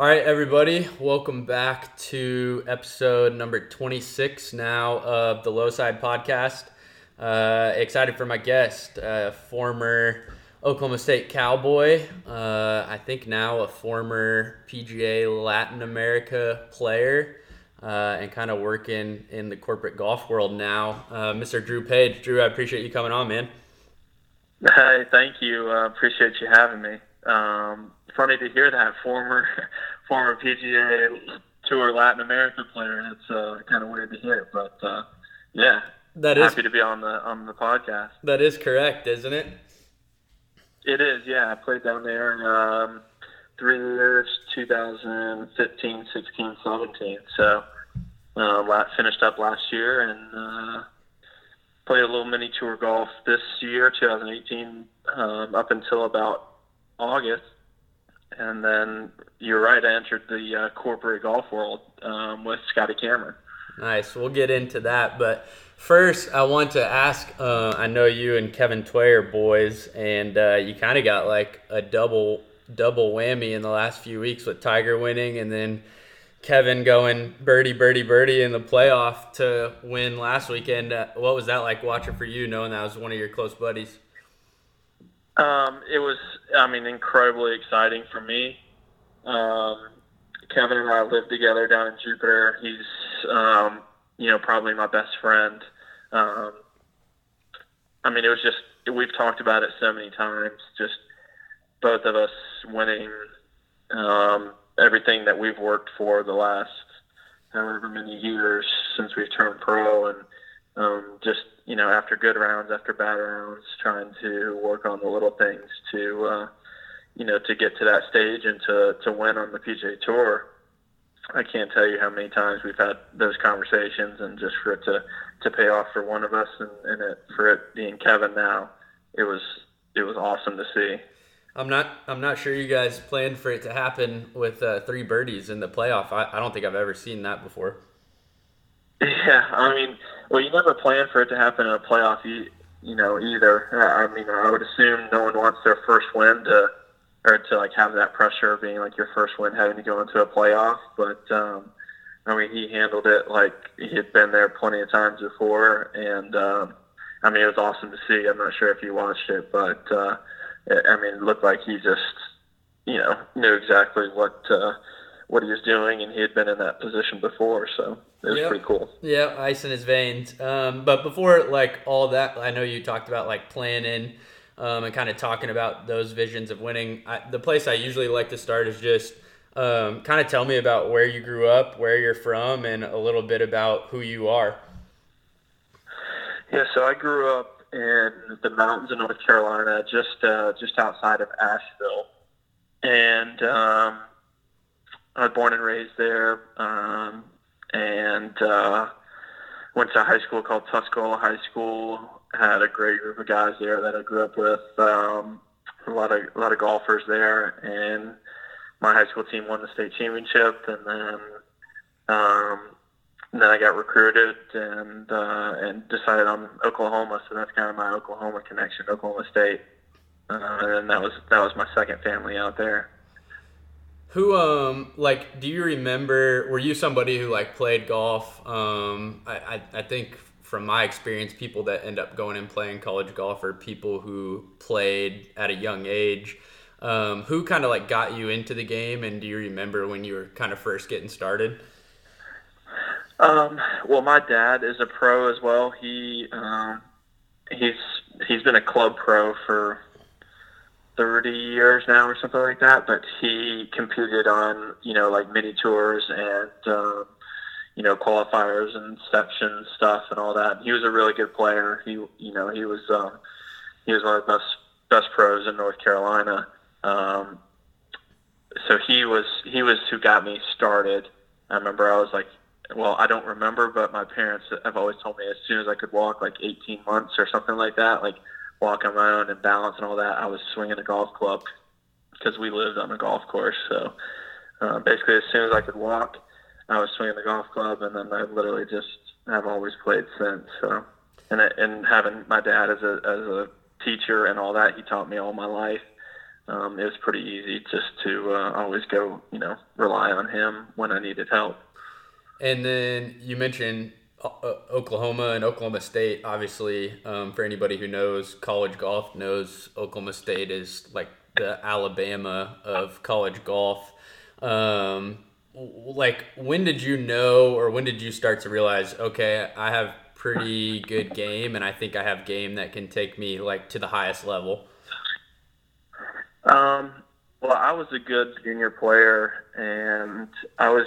All right, everybody, welcome back to episode number 26 now of the Low Side Podcast. Uh, excited for my guest, former Oklahoma State Cowboy, uh, I think now a former PGA Latin America player, uh, and kind of working in the corporate golf world now. Uh, Mr. Drew Page. Drew, I appreciate you coming on, man. Hey, thank you. Appreciate you having me. Um, funny to hear that former former PGA Tour Latin America player. And it's uh, kind of weird to hear, but uh, yeah, that is happy to be on the on the podcast. That is correct, isn't it? It is. Yeah, I played down there um, three years, 2015, 16, 17. So uh, finished up last year and uh, played a little mini tour golf this year, 2018, um, up until about August and then you're right. I entered the uh, corporate golf world um, with Scotty Cameron. Nice. We'll get into that, but first I want to ask. Uh, I know you and Kevin Tway are boys, and uh, you kind of got like a double double whammy in the last few weeks with Tiger winning, and then Kevin going birdie birdie birdie in the playoff to win last weekend. Uh, what was that like watching for you, knowing that was one of your close buddies? Um, it was, I mean, incredibly exciting for me. Um, Kevin and I live together down in Jupiter. He's, um, you know, probably my best friend. Um, I mean, it was just we've talked about it so many times. Just both of us winning um, everything that we've worked for the last however many years since we've turned pro, and um, just you know after good rounds after bad rounds, trying to work on the little things to uh, you know to get to that stage and to to win on the PGA Tour. I can't tell you how many times we've had those conversations, and just for it to to pay off for one of us, and, and it, for it being Kevin now, it was it was awesome to see. I'm not I'm not sure you guys planned for it to happen with uh, three birdies in the playoff. I, I don't think I've ever seen that before. Yeah, I mean, well, you never plan for it to happen in a playoff, you, you know, either. I mean, I would assume no one wants their first win to, or to like have that pressure of being like your first win having to go into a playoff. But um, I mean, he handled it like he had been there plenty of times before, and um, I mean, it was awesome to see. I'm not sure if you watched it, but uh, I mean, it looked like he just, you know, knew exactly what. Uh, what he was doing, and he had been in that position before, so it was yep. pretty cool. Yeah, ice in his veins. Um, but before like all that, I know you talked about like planning um, and kind of talking about those visions of winning. I, the place I usually like to start is just um, kind of tell me about where you grew up, where you're from, and a little bit about who you are. Yeah, so I grew up in the mountains of North Carolina, just uh, just outside of Asheville, and um, Was born and raised there, um, and uh, went to a high school called Tuscola High School. Had a great group of guys there that I grew up with. Um, a lot of a lot of golfers there, and my high school team won the state championship. And then um, then I got recruited and uh, and decided on Oklahoma. So that's kind of my Oklahoma connection, Oklahoma State. Uh, and that was that was my second family out there. Who um like do you remember were you somebody who like played golf? Um I, I, I think from my experience, people that end up going and playing college golf are people who played at a young age. Um, who kind of like got you into the game, and do you remember when you were kind of first getting started? Um, well, my dad is a pro as well. He um, he's he's been a club pro for 30 years now or something like that, but he competed on, you know, like mini tours and, um, you know, qualifiers and section stuff and all that. He was a really good player. He, you know, he was, um, he was one of the best, best pros in North Carolina. Um, so he was, he was who got me started. I remember I was like, well, I don't remember, but my parents have always told me as soon as I could walk, like 18 months or something like that, like walk on my own and balance and all that, I was swinging a golf club because we lived on a golf course. So uh, basically, as soon as I could walk, I was swinging the golf club, and then I literally just have always played since. So, and and having my dad as a as a teacher and all that, he taught me all my life. um, it was pretty easy just to uh, always go, you know, rely on him when I needed help. And then you mentioned Oklahoma and Oklahoma State. Obviously, um, for anybody who knows college golf, knows Oklahoma State is like the Alabama of college golf. Um, like, when did you know, or when did you start to realize, okay, I have pretty good game, and I think I have game that can take me like to the highest level? Um, well, I was a good junior player, and I was,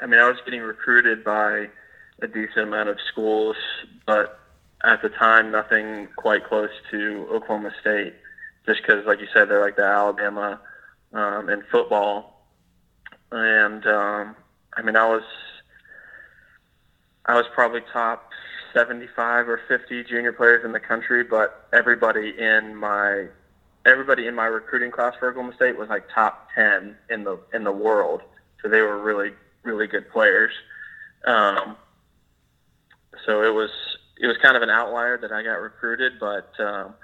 I mean, I was getting recruited by a decent amount of schools, but at the time, nothing quite close to Oklahoma State, just because, like you said, they're like the Alabama um, in football, and um, I mean, I was, I was probably top 75 or 50 junior players in the country, but everybody in my everybody in my recruiting class for Oklahoma State was like top ten in the in the world. So they were really really good players. Um, so it was it was kind of an outlier that I got recruited, but um,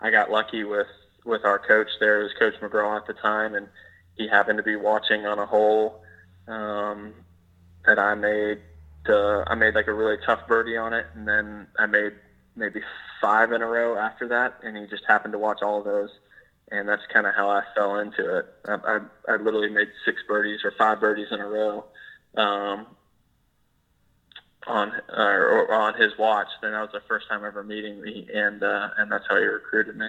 I got lucky with with our coach there. It was Coach McGraw at the time, and he happened to be watching on a hole um, that I made. Uh, I made like a really tough birdie on it, and then I made maybe five in a row after that, and he just happened to watch all of those, and that's kind of how I fell into it. I, I, I literally made six birdies or five birdies in a row um, on or, or on his watch. Then that was the first time ever meeting me, and uh, and that's how he recruited me.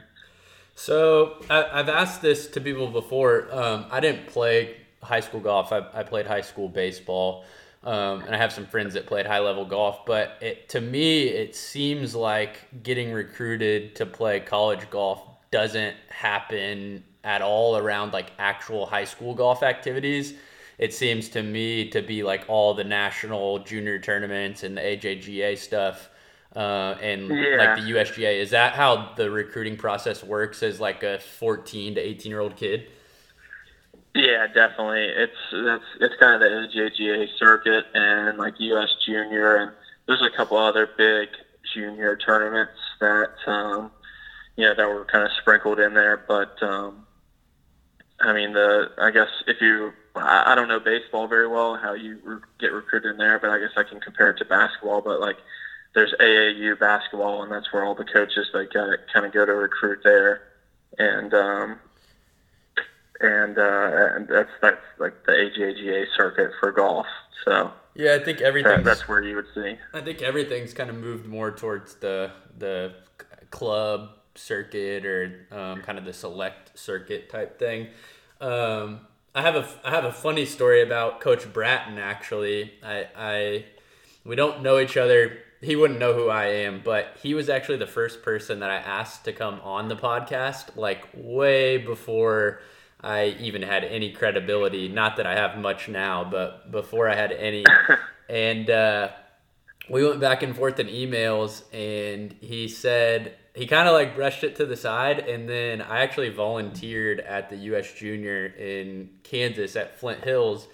So I, I've asked this to people before. Um, I didn't play high school golf. I, I played high school baseball. Um, and I have some friends that played high level golf, but it, to me, it seems like getting recruited to play college golf doesn't happen at all around like actual high school golf activities. It seems to me to be like all the national junior tournaments and the AJGA stuff. Uh, and Yeah. like the USGA, is that how the recruiting process works as like a 14 to 18 year old kid? Yeah, definitely. It's that's it's kind of the AJGA circuit and like U.S. Junior, and there's a couple other big junior tournaments that um, you know that were kind of sprinkled in there. But um, I mean, the I guess if you I, I don't know baseball very well how you re- get recruited in there, but I guess I can compare it to basketball. But like there's AAU basketball, and that's where all the coaches like kind of go to recruit there, and um, and uh, and that's that's like the AJGA circuit for golf. So Yeah, I think everything. that's where you would see. I think everything's kind of moved more towards the the club circuit or um, kind of the select circuit type thing. Um, I have a I have a funny story about Coach Bratton. Actually, I, I we don't know each other. He wouldn't know who I am, but he was actually the first person that I asked to come on the podcast, like way before I even had any credibility. Not that I have much now, but before I had any. and uh, we went back and forth in emails, and he said he kind of like brushed it to the side, and then I actually volunteered at the U.S. Junior in Kansas at Flint Hills,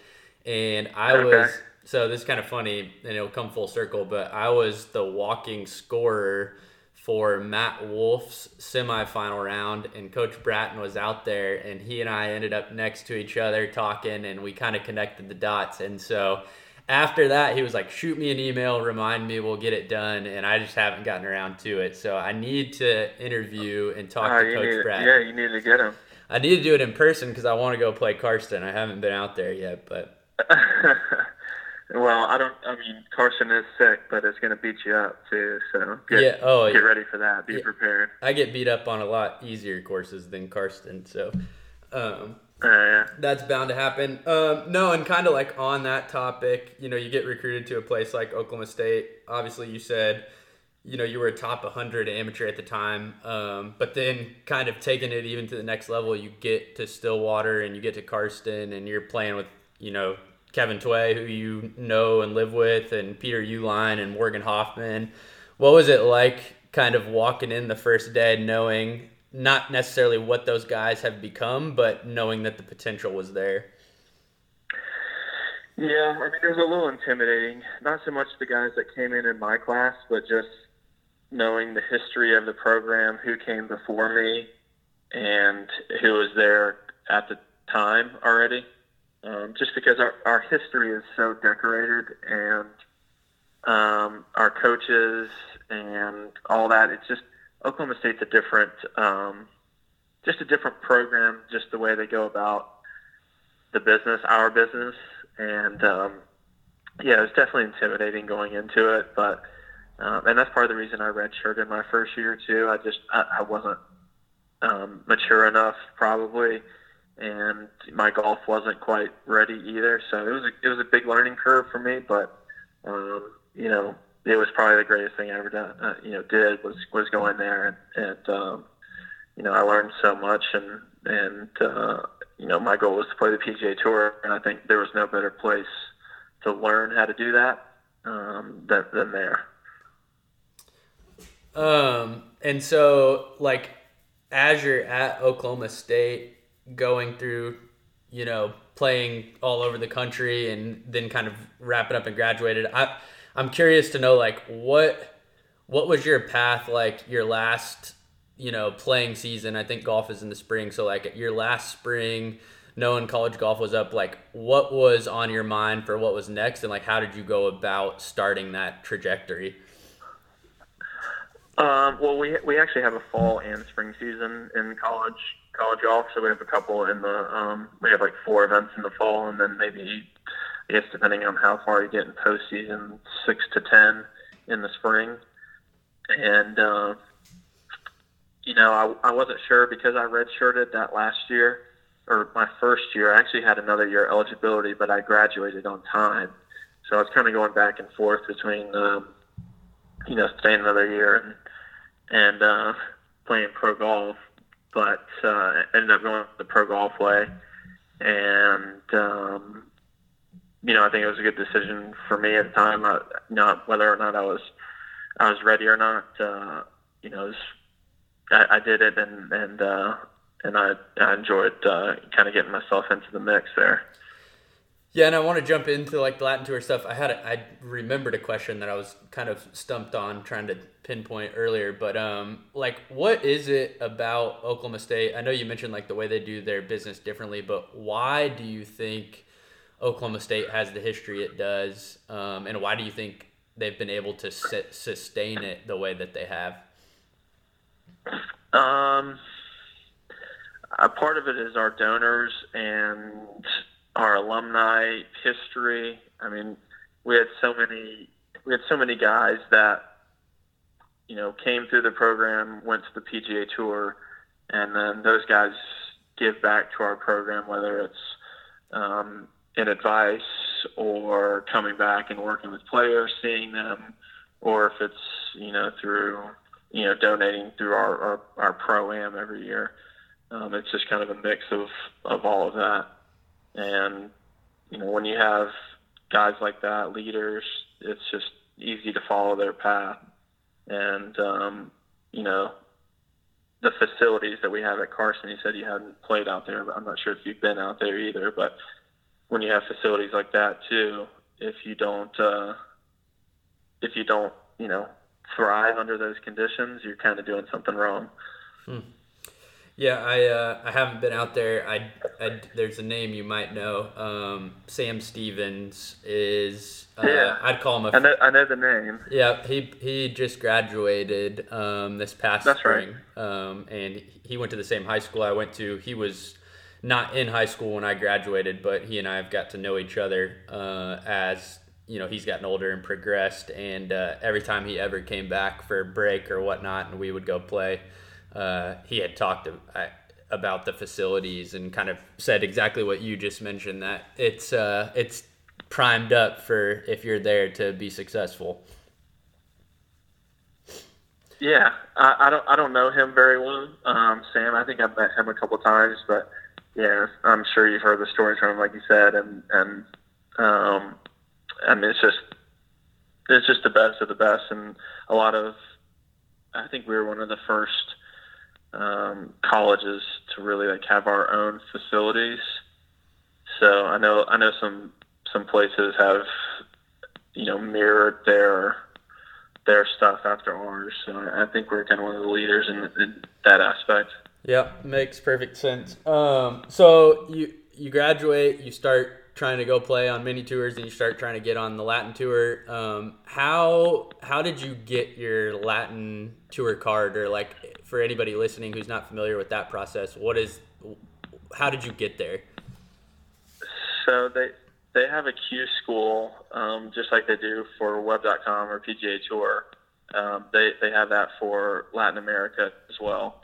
and I Okay. was so this is kind of funny, and it'll come full circle, but I was the walking scorer for Matt Wolff's semifinal round, and Coach Bratton was out there, and he and I ended up next to each other talking, and we kind of connected the dots. And so after that, he was like, "Shoot me an email, remind me, we'll get it done." And I just haven't gotten around to it, so I need to interview and talk to Coach need, Bratton. yeah, you need to get him. I need to do it in person because I want to go play Karsten. I haven't been out there yet, but well, I don't. I mean, Karsten is sick, but it's going to beat you up too. So get, yeah, oh, get ready for that. Be Yeah. prepared. I get beat up on a lot easier courses than Karsten, so um, Uh, that's bound to happen. Um, no, and kind of like on that topic, you know, you get recruited to a place like Oklahoma State. Obviously, you said, you know, you were a top 100 amateur at the time, um, but then kind of taking it even to the next level, you get to Stillwater and you get to Karsten, and you're playing with, you know, Kevin Tway, who you know and live with, and Peter Uihlein and Morgan Hoffman. What was it like kind of walking in the first day knowing not necessarily what those guys have become, but knowing that the potential was there? Yeah, I mean, it was a little intimidating. Not so much the guys that came in in my class, but just knowing the history of the program, who came before me, and who was there at the time already. Um, just because our, our history is so decorated and um, our coaches and all that, it's just Oklahoma State's a different, um, just a different program, just the way they go about the business, our business, and um, yeah, it was definitely intimidating going into it, but um, and that's part of the reason I redshirted my first year too. I just I, I wasn't um, mature enough probably, and my golf wasn't quite ready either. So it was a, it was a big learning curve for me, but um, you know it was probably the greatest thing I ever done. Uh, you know, did was was going there and, and um, you know I learned so much and and uh, you know my goal was to play the PGA Tour, and I think there was no better place to learn how to do that um, than, than there. Um, and so like as you're at Oklahoma State, going through, you know, playing all over the country, and then kind of wrapping up and graduated, I I'm curious to know like what what was your path like your last you know playing season i think golf is in the spring so like your last spring knowing college golf was up, like what was on your mind for what was next, and like how did you go about starting that trajectory? Um, well, we we actually have a fall and spring season in college college golf, so we have a couple in the um, we have like four events in the fall, and then maybe I guess depending on how far you get in postseason, six to ten in the spring, and uh, you know I I wasn't sure because I redshirted that last year or my first year, I actually had another year eligibility, but I graduated on time. So I was kind of going back and forth between, um, you know, staying another year and and uh, playing pro golf, but uh, ended up going the pro golf way, and um, you know, I think it was a good decision for me at the time. Uh, not whether or not I was I was ready or not. Uh, you know, was, I, I did it, and and uh, and I, I enjoyed uh, kind of getting myself into the mix there. Yeah, and I want to jump into like the Latin tour stuff. I had a, I remembered a question that I was kind of stumped on trying to pinpoint earlier, but um, like what is it about Oklahoma State? I know you mentioned like the way they do their business differently, but why do you think Oklahoma State has the history it does, um, and why do you think they've been able to sit, sustain it the way that they have? Um, a part of it is our donors and our alumni history. I mean, we had so many we had so many guys that you know came through the program, went to the PGA Tour, and then those guys give back to our program, whether it's um, in advice or coming back and working with players, seeing them, or if it's you know through you know donating through our our, our pro am every year. Um, it's just kind of a mix of, of all of that. And, you know, when you have guys like that, leaders, it's just easy to follow their path. And, um, you know, the facilities that we have at Karsten, you said you hadn't played out there, but I'm not sure if you've been out there either. But when you have facilities like that too, if you don't, uh, if you don't, you know, thrive under those conditions, you're kind of doing something wrong. Hmm. Yeah, I uh, I haven't been out there. I, I there's a name you might know. Um, Sam Stevens is. Uh, yeah. I'd call him a. I know, I know the name. Yeah, he he just graduated um, this past That's spring. Right. Um, and he went to the same high school I went to. He was not in high school when I graduated, but he and I have got to know each other uh, as you know he's gotten older and progressed. And uh, every time he ever came back for a break or whatnot, and we would go play uh, he had talked to, uh, about the facilities and kind of said exactly what you just mentioned that it's uh, it's primed up for if you're there to be successful. Yeah, I, I don't I don't know him very well, um, Sam. I think I've met him a couple times, but yeah, I'm sure you've heard the stories from him, like you said, and and um, I mean it's just it's just the best of the best, and a lot of I think we were one of the first um, colleges to really like have our own facilities. So I know I know some some places have you know mirrored their their stuff after ours. So I think we're kind of one of the leaders in, in that aspect. Yeah, makes perfect sense. Um, so you you graduate, you start trying to go play on mini tours, and you start trying to get on the Latin tour. Um, how how did you get your Latin tour card, or like for anybody listening who's not familiar with that process, what is how did you get there? So they they have a Q school, um, just like they do for Web.com or PGA Tour. Um, they they have that for Latin America as well,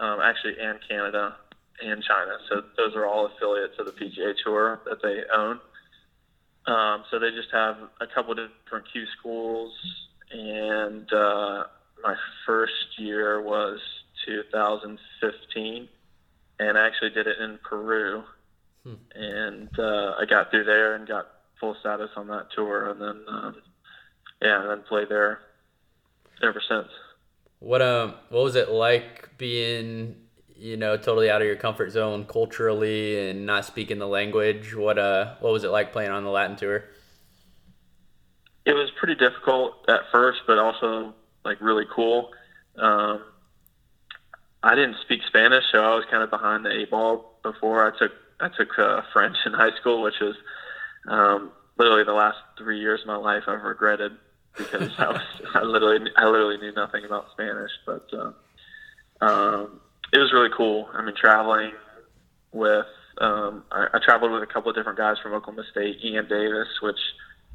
um, actually, and Canada and China. So those are all affiliates of the PGA Tour that they own. Um, so they just have a couple of different Q schools, and uh, my first year was 2015, and I actually did it in Peru, hmm. and uh, I got through there and got full status on that tour, and then um, yeah, and then played there ever since. What um, what was it like being you know totally out of your comfort zone culturally and not speaking the language? What uh, what was it like playing on the Latin tour? It was pretty difficult at first, but also like really cool. Um, I didn't speak Spanish, so I was kind of behind the eight ball before. I took I took uh, French in high school, which was um, literally the last three years of my life I've regretted because I was I literally I literally knew nothing about Spanish, but uh, um, it was really cool. I mean, traveling with um, I, I traveled with a couple of different guys from Oklahoma State, Ian Davis, which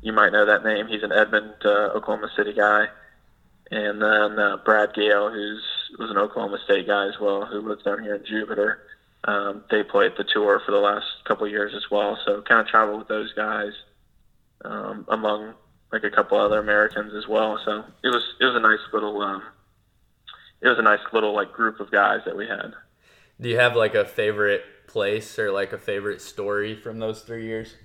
you might know that name. He's an Edmond, uh, Oklahoma City guy, and then uh, Brad Gale, who's was an Oklahoma State guy as well, who lives down here in Jupiter. Um, they played the tour for the last couple of years as well, so kind of traveled with those guys um, among like a couple other Americans as well. So it was it was a nice little um, it was a nice little like group of guys that we had. Do you have like a favorite place or like a favorite story from those three years?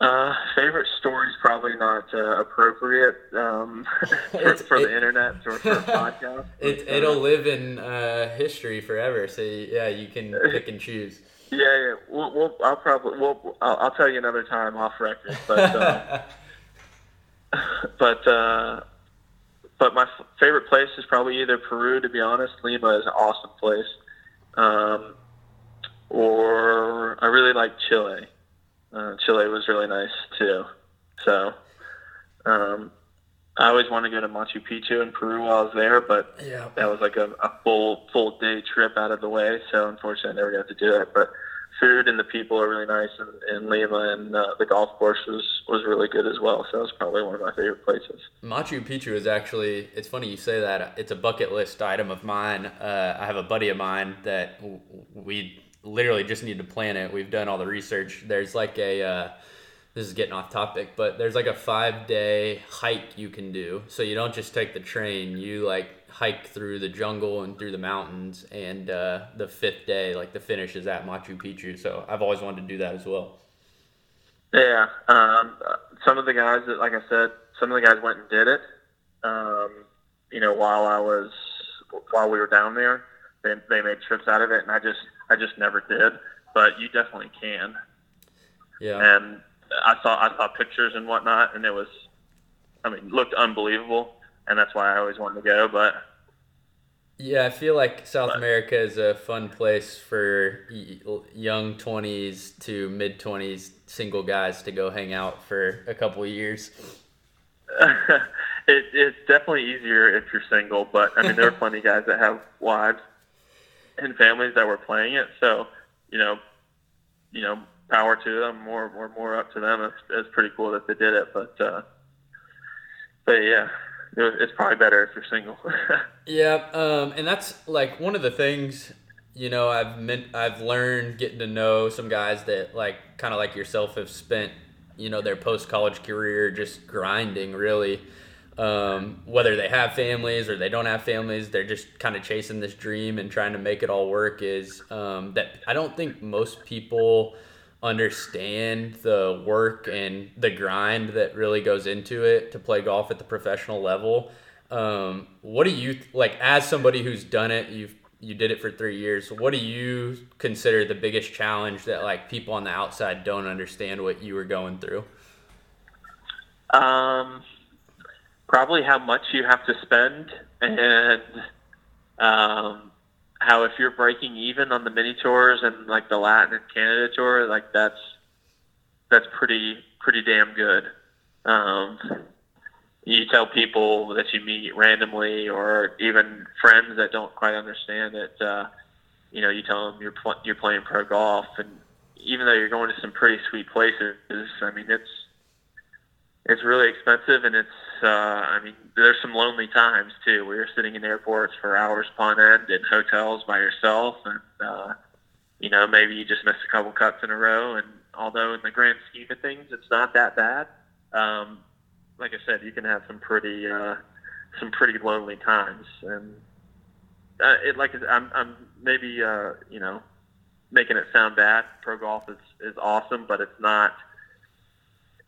Uh, favorite story is probably not uh, appropriate um, for, for it, the internet or for a podcast. It, uh, it'll live in uh, history forever. So yeah, you can pick and choose. Yeah, yeah. We'll, we'll I'll probably we'll, I'll, I'll, tell you another time off record, but um, but uh, but my f- favorite place is probably either Peru. To be honest, Lima is an awesome place, um, or I really like Chile. Uh, Chile was really nice too. So um, I always wanted to go to Machu Picchu in Peru while I was there, but yeah. that was like a, a full full day trip out of the way. So unfortunately, I never got to do it. But food and the people are really nice in, in Lima, and uh, the golf course was was really good as well. So it was probably one of my favorite places. Machu Picchu is actually it's funny you say that. It's a bucket list item of mine. Uh, I have a buddy of mine that we literally just need to plan it. We've done all the research. There's like a uh, this is getting off topic, but there's like a five day hike you can do. So you don't just take the train. You like hike through the jungle and through the mountains. And uh, the fifth day, like the finish is at Machu Picchu. So I've always wanted to do that as well. Yeah, um, some of the guys that, like I said, some of the guys went and did it. Um, you know, while I was while we were down there, they they made trips out of it, and I just I just never did. But you definitely can. Yeah. And I saw I saw pictures and whatnot, and it was, I mean, looked unbelievable and that's why I always wanted to go. But yeah, I feel like South but, America is a fun place for young twenties to mid twenties single guys to go hang out for a couple of years. it, it's definitely easier if you're single, but I mean there are plenty of guys that have wives and families that were playing it. So you know, you know, power to them. More, more, more up to them. It's, it's pretty cool that they did it, but uh, but yeah, it's probably better if you're single. yeah, um, and that's like one of the things you know I've meant I've learned getting to know some guys that like kind of like yourself have spent you know their post college career just grinding really. Um, whether they have families or they don't have families, they're just kind of chasing this dream and trying to make it all work. Is um, that I don't think most people understand the work and the grind that really goes into it to play golf at the professional level. Um, what do you like as somebody who's done it? You've you did it for three years. What do you consider the biggest challenge that like people on the outside don't understand what you were going through? Um, probably how much you have to spend and um, how if you're breaking even on the mini tours and like the Latin and Canada tour, like that's that's pretty pretty damn good. Um, you tell people that you meet randomly, or even friends that don't quite understand it. Uh, you know, you tell them you're pl- you're playing pro golf, and even though you're going to some pretty sweet places, I mean, it's it's really expensive, and it's uh, I mean, there's some lonely times too, you're sitting in airports for hours upon end in hotels by yourself, and uh, you know, maybe you just miss a couple cuts in a row, and although in the grand scheme of things, it's not that bad. Um, like I said, you can have some pretty uh, some pretty lonely times, and uh, it like I'm I'm maybe uh, you know making it sound bad. Pro golf is is awesome, but it's not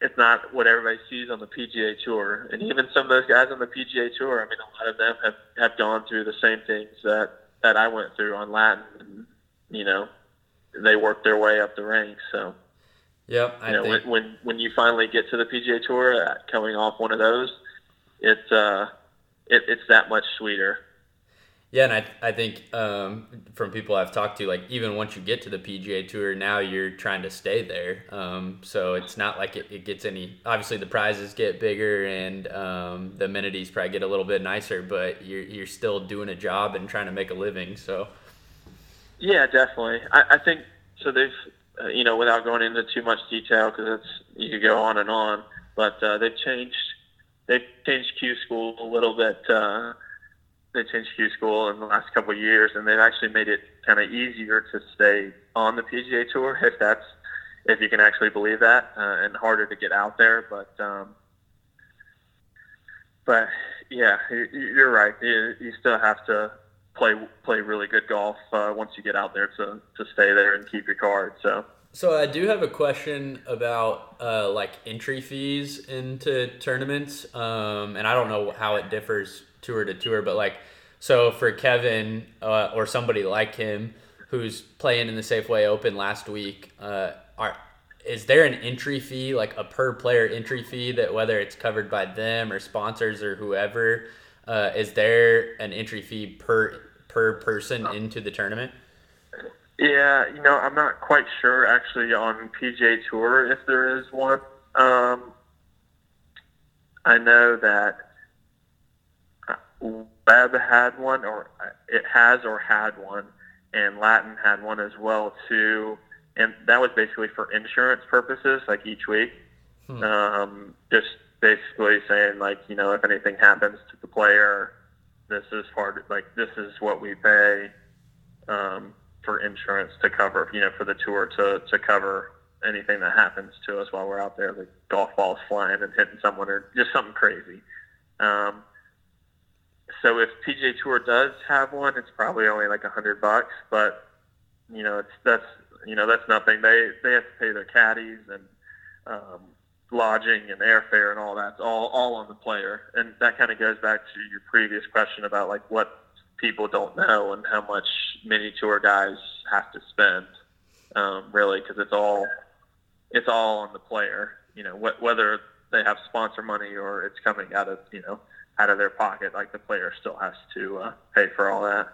it's not what everybody sees on the PGA Tour. And even some of those guys on the PGA Tour, I mean, a lot of them have have gone through the same things that that I went through on Latin. And, you know, they worked their way up the ranks. So Yep. I you know, think, when, when when you finally get to the PGA Tour, uh, coming off one of those, it's uh, it, it's that much sweeter. Yeah, and I, I think um, from people I've talked to, like even once you get to the PGA Tour, now you're trying to stay there. Um, so it's not like it, it gets any. Obviously, the prizes get bigger and um, the amenities probably get a little bit nicer, but you're you're still doing a job and trying to make a living. So Yeah, definitely. I, I think so. They've uh, you know, without going into too much detail, because it's you could go on and on. But uh, they've changed they've changed Q School a little bit. Uh, they changed Q School in the last couple of years, and they've actually made it kind of easier to stay on the PGA Tour, if that's if you can actually believe that, uh, and harder to get out there. But um, but yeah, you- you're right. You, you still have to play play really good golf uh, once you get out there to to stay there and keep your card. So. So I do have a question about uh, like entry fees into tournaments, um, and I don't know how it differs tour to tour, but like, so for Kevin uh, or somebody like him who's playing in the Safeway Open last week, uh, are is there an entry fee like a per player entry fee that whether it's covered by them or sponsors or whoever, uh, is there an entry fee per per person into the tournament? Yeah, you know, I'm not quite sure actually on PGA Tour if there is one. Um, I know that Web had one, or uh, it has or had one, and Latin had one as well too. And that was basically for insurance purposes, like each week. Hmm. Um, just basically saying like, you know, if anything happens to the player, this is part like this is what we pay. Um, for insurance to cover, you know, for the tour to, to cover anything that happens to us while we're out there, like golf balls flying and hitting someone or just something crazy. Um, so if PGA Tour does have one, it's probably only like a hundred bucks, but you know, it's that's you know that's nothing. They they have to pay their caddies and um, lodging and airfare and all that. It's all all on the player, and that kind of goes back to your previous question about like what people don't know and how much mini tour guys have to spend um, really because it's all it's all on the player you know wh- whether they have sponsor money or it's coming out of you know out of their pocket like the player still has to uh, pay for all that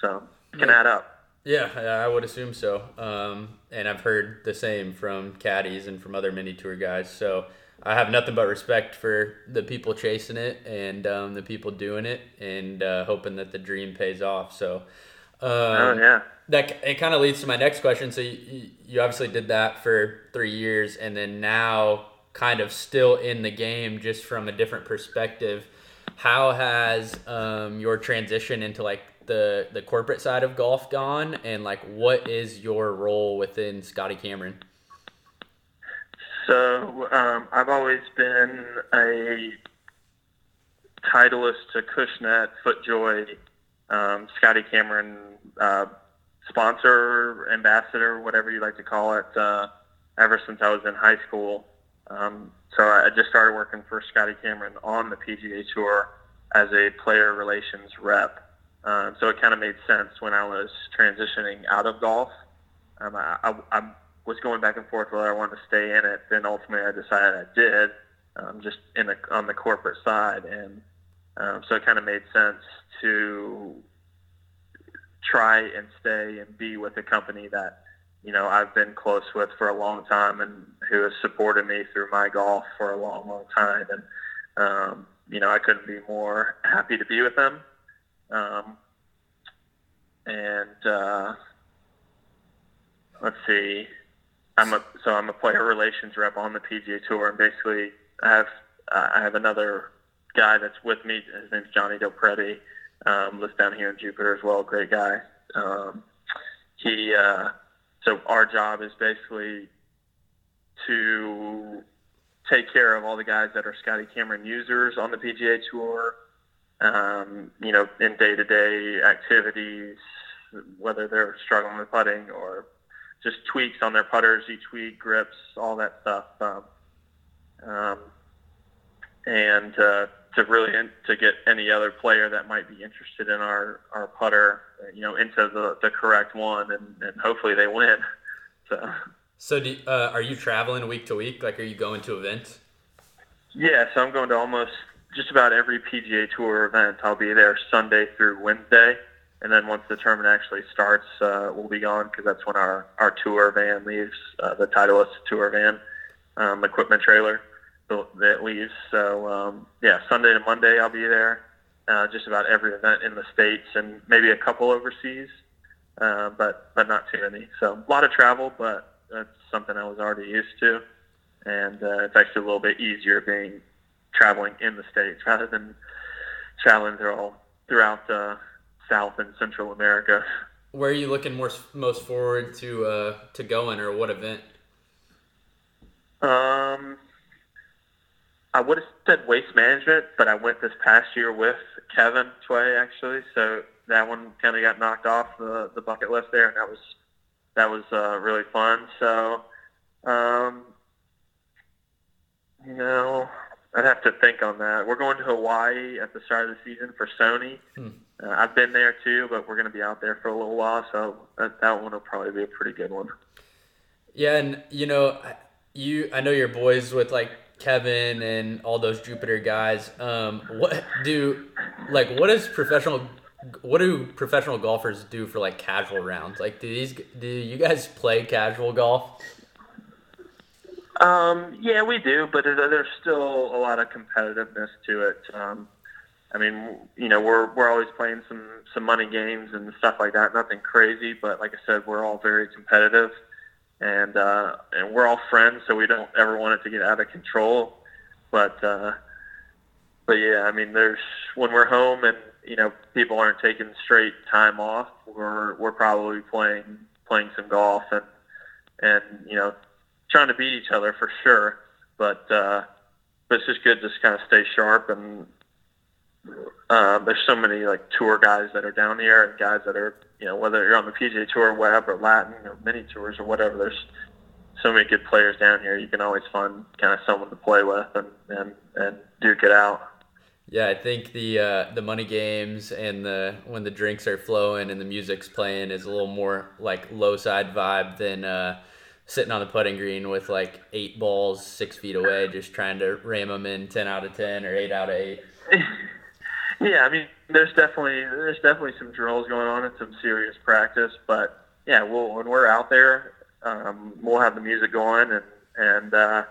so it can Yeah. add up Yeah, I would assume so. Um, and I've heard the same from caddies and from other mini tour guys. So I have nothing but respect for the people chasing it and um, the people doing it and uh, hoping that the dream pays off. So um, oh yeah that it kind of leads to my next question. So you, you obviously did that for three years, and then now kind of still in the game, just from a different perspective. How has um, your transition into like the the corporate side of golf gone, and like what is your role within Scotty Cameron? So um, I've always been a Titleist Acushnet, FootJoy, um, Scotty Cameron uh, sponsor, ambassador, whatever you like to call it, uh, ever since I was in high school. Um, so I just started working for Scotty Cameron on the PGA Tour as a player relations rep. Um, so it kind of made sense when I was transitioning out of golf. Um, I, I, I was going back and forth whether I wanted to stay in it. Then ultimately, I decided I did, um, just in the on the corporate side, and um, so it kind of made sense to try and stay and be with a company that you know I've been close with for a long time and who has supported me through my golf for a long, long time. And um, you know I couldn't be more happy to be with them. Um, and uh, let's see, I'm a so I'm a player relations rep on the PGA Tour, and basically I have uh, I have another guy that's with me. His name's Johnny Del Prete. Um, lives down here in Jupiter as well. Great guy. Um, he uh, so our job is basically to take care of all the guys that are Scotty Cameron users on the PGA Tour. Um, you know, in day-to-day activities, whether they're struggling with putting or just tweaks on their putters each week, grips, all that stuff. Um, um, and uh, to really in, to get any other player that might be interested in our, our putter, you know, into the, the correct one, and, and hopefully they win. So. So, do, uh, are you traveling week to week? Like, are you going to events? Yeah, so I'm going to almost just about every PGA Tour event. I'll be there Sunday through Wednesday, and then once the tournament actually starts, uh, we'll be gone because that's when our our tour van leaves, uh, the Titleist tour van, um, equipment trailer that leaves. So um, yeah, Sunday to Monday I'll be there. Uh, just about every event in the states and maybe a couple overseas, uh, but but not too many. So a lot of travel, but that's something I was already used to, and uh, it's actually a little bit easier being traveling in the states rather than traveling through all throughout uh, South and Central America. Where are you looking more most forward to uh, to going, or what event? Um, I would have said waste management, but I went this past year with Kevin Tway actually, so that one kind of got knocked off the the bucket list there, and that was that was uh, really fun. So, um, you know, I'd have to think on that. We're going to Hawaii at the start of the season for Sony. Hmm. Uh, I've been there too, but we're going to be out there for a little while, so that, that one will probably be a pretty good one. Yeah, and you know, you I know your boys with like Kevin and all those Jupiter guys. Um, what do like what is professional what do professional golfers do for like casual rounds? Like, do these do you guys play casual golf? Um, yeah, we do, but there's still a lot of competitiveness to it. Um, I mean, you know, we're we're always playing some some money games and stuff like that. Nothing crazy, but like I said, we're all very competitive, and uh, and we're all friends, so we don't ever want it to get out of control. But uh, but yeah, I mean, there's when we're home and you know people aren't taking straight time off, we're we're probably playing playing some golf and and you know trying to beat each other for sure. But uh, but it's just good to just kind of stay sharp and uh, there's so many like tour guys that are down here and guys that are you know whether you're on the PGA Tour, web or Latin or mini tours or whatever. There's so many good players down here. You can always find kind of someone to play with and and and duke it out. Yeah, I think the uh, the money games and the when the drinks are flowing and the music's playing is a little more like low side vibe than uh, sitting on the putting green with like eight balls six feet away, just trying to ram them in ten out of ten or eight out of eight. yeah, I mean, there's definitely there's definitely some drills going on and some serious practice, but yeah, we'll, when we're out there, um, we'll have the music going and and uh,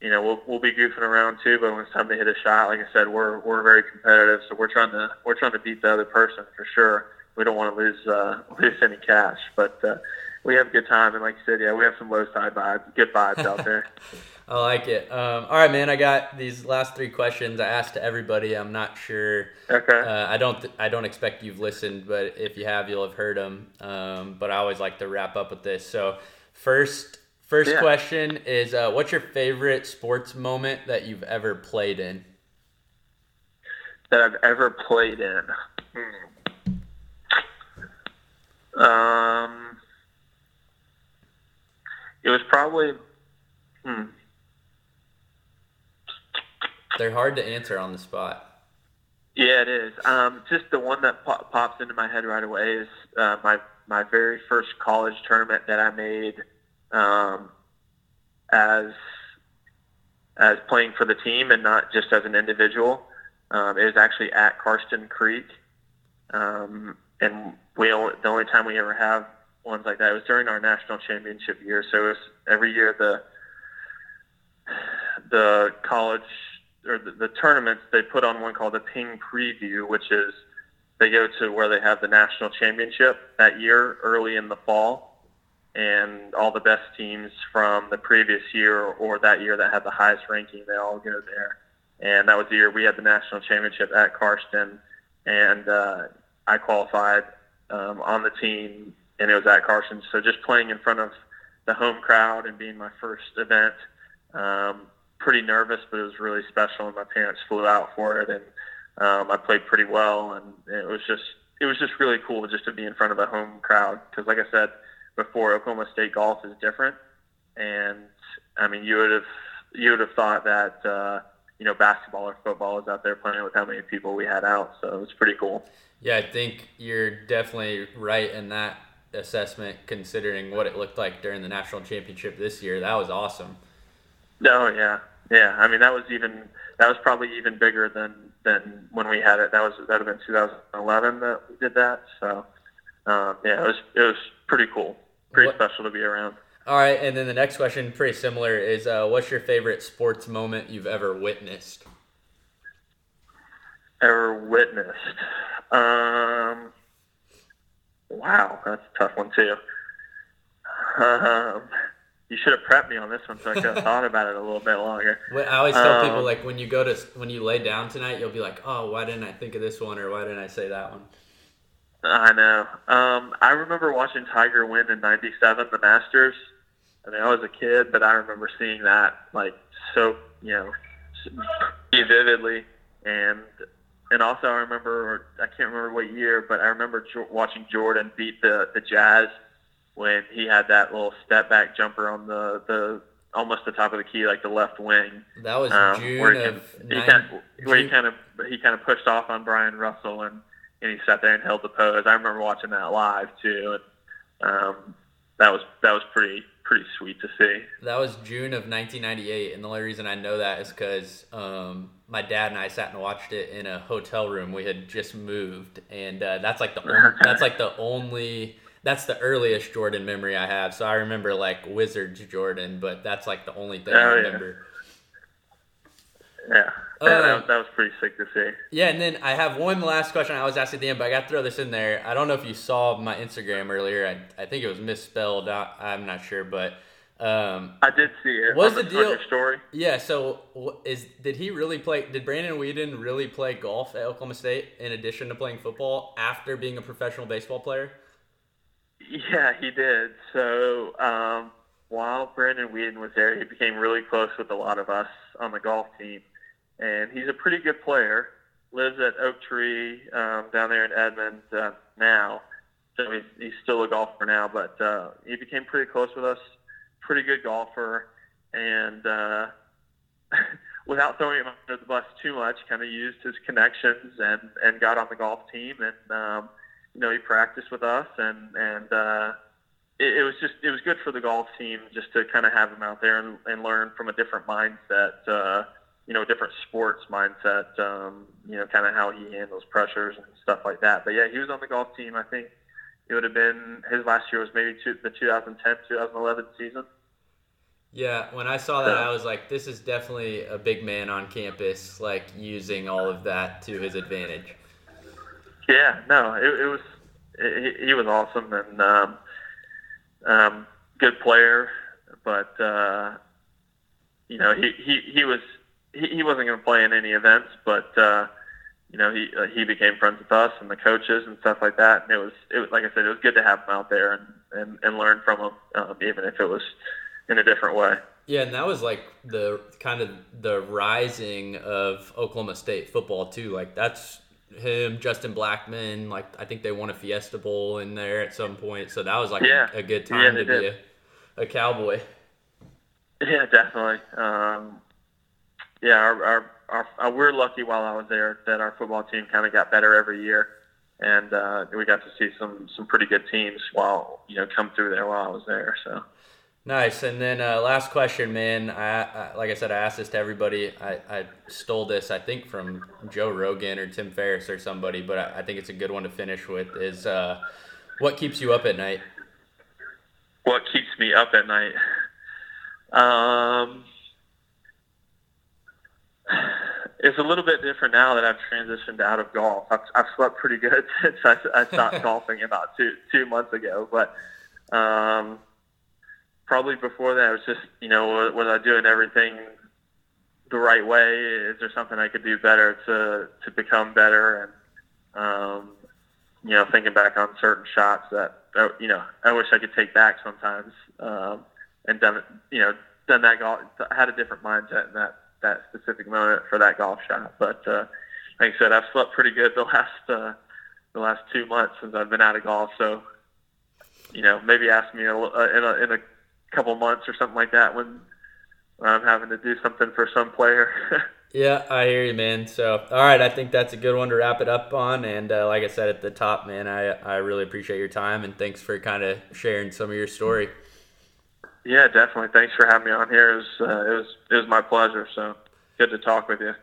you know, we'll we'll be goofing around too, but when it's time to hit a shot, like I said, we're we're very competitive, so we're trying to we're trying to beat the other person for sure. We don't want to lose uh, lose any cash, but uh, we have a good time, and like I said, yeah, we have some low side vibes, good vibes out there. I like it. Um, all right, man. I got these last three questions I asked to everybody. I'm not sure. Okay. Uh, I don't. Th- I don't expect you've listened, but if you have, you'll have heard them. Um, but I always like to wrap up with this. So, first, First yeah. question is uh, what's your favorite sports moment that you've ever played in? That I've ever played in. Hmm. Um, it was probably. Hmm. They're hard to answer on the spot. Yeah, it is. Um, just the one that pops into my head right away is uh, my my very first college tournament that I made um, as as playing for the team and not just as an individual. Um, it was actually at Karsten Creek, um, and we only, the only time we ever have ones like that was during our national championship year. So it was every year the the college or the, the tournaments they put on one called the Ping Preview, which is they go to where they have the national championship that year early in the fall, and all the best teams from the previous year or that year that had the highest ranking, they all go there. And that was the year we had the national championship at Karsten, and uh, I qualified um, on the team, and it was at Karsten. So just playing in front of the home crowd and being my first event, um, pretty nervous, but it was really special. And my parents flew out for it, and um, I played pretty well, and it was just it was just really cool just to be in front of a home crowd because, like I said before, Oklahoma State golf is different, and I mean you would have you would have thought that uh, you know basketball or football is out there playing with how many people we had out, so it was pretty cool. Yeah, I think you're definitely right in that assessment, considering what it looked like during the national championship this year. That was awesome. No, yeah, yeah. I mean, that was even that was probably even bigger than than when we had it. That was that would have been 2011 that we did that. So um, yeah, it was it was pretty cool, pretty what, special to be around. All right, and then the next question, pretty similar, is uh, what's your favorite sports moment you've ever witnessed? Ever witnessed? Um, wow, that's a tough one too. Um, you should have prepped me on this one so I could have thought about it a little bit longer. I always tell um, people like when you go to when you lay down tonight, you'll be like, oh, why didn't I think of this one or why didn't I say that one? I know. Um, I remember watching Tiger win in '97, the Masters. I mean, I was a kid, but I remember seeing that like so, you know, vividly. And and also I remember I can't remember what year, but I remember watching Jordan beat the the Jazz when he had that little step back jumper on the the almost the top of the key, like the left wing. That was um, June where he, of he nine, kind of, where he kind of he kind of pushed off on Bryon Russell and and he sat there and held the pose. I remember watching that live too, and um, that was that was pretty pretty sweet to see. That was June of 1998, and the only reason I know that is because um, my dad and I sat and watched it in a hotel room. We had just moved, and uh, that's like the only, that's like the only that's the earliest Jordan memory I have. So I remember like Wizards Jordan, but that's like the only thing oh, I remember. Yeah. Yeah. Uh, that, that, was pretty sick to see. Yeah, and then I have one last question I was asked at the end, but I got to throw this in there. I don't know if you saw my Instagram earlier. I, I think it was misspelled. I'm not sure, but um, I did see it. Was the deal? Story. Yeah. So is did he really play? Did Brandon Weeden really play golf at Oklahoma State in addition to playing football after being a professional baseball player? Yeah, he did. So um, while Brandon Weeden was there, he became really close with a lot of us on the golf team, and he's a pretty good player. Lives at Oak Tree um, down there in Edmond uh, now, so he's, he's still a golfer now. But uh, he became pretty close with us. Pretty good golfer, and uh, without throwing him under the bus too much, kind of used his connections and and got on the golf team and. Um, you know, he practiced with us, and and uh, it, it was just it was good for the golf team just to kind of have him out there and, and learn from a different mindset, uh, you know, different sports mindset, um, you know, kind of how he handles pressures and stuff like that. But yeah, he was on the golf team. I think it would have been his last year was maybe two, the 2010 2011 season. Yeah, when I saw that, I was like, this is definitely a big man on campus, like using all of that to his advantage. Yeah, no, it, it was he, he was awesome and um, um, good player, but uh, you know he, he, he was he, he wasn't going to play in any events, but uh, you know he uh, he became friends with us and the coaches and stuff like that, and it was it was like I said, it was good to have him out there and and, and learn from him, um, even if it was in a different way. Yeah, and that was like the kind of the rising of Oklahoma State football too. Like that's him, Justin Blackmon. Like I think they won a Fiesta Bowl in there at some point, so that was like yeah. a, a, good time yeah, to did. be a, a, cowboy. Yeah, definitely. Um, yeah, our, our, our, our, we're lucky while I was there that our football team kind of got better every year, and uh, we got to see some some pretty good teams while you know come through there while I was there. So. Nice. And then uh, last question, man. I, I, like I said, I asked this to everybody. I, I stole this, I think, from Joe Rogan or Tim Ferriss or somebody, but I, I think it's a good one to finish with. Is uh, what keeps you up at night? What keeps me up at night? Um, it's a little bit different now that I've transitioned out of golf. I've, I've slept pretty good since I, I stopped golfing about two two months ago, but. Um, probably before that, it was just, you know, was I doing everything the right way? Is there something I could do better to, to become better? And, um, you know, thinking back on certain shots that, you know, I wish I could take back sometimes, um, and done, you know, done that golf, had a different mindset in that, that specific moment for that golf shot. But, uh, like I said, I've slept pretty good the last, uh, the last two months since I've been out of golf. So, you know, maybe ask me a, in a, in a couple months or something like that when I'm having to do something for some player. yeah, I hear you, man. So, all right, I think that's a good one to wrap it up on. And uh, like I said at the top, man, I I really appreciate your time and thanks for kind of sharing some of your story. Yeah, definitely. Thanks for having me on here. It was uh, it was it was my pleasure. So good to talk with you.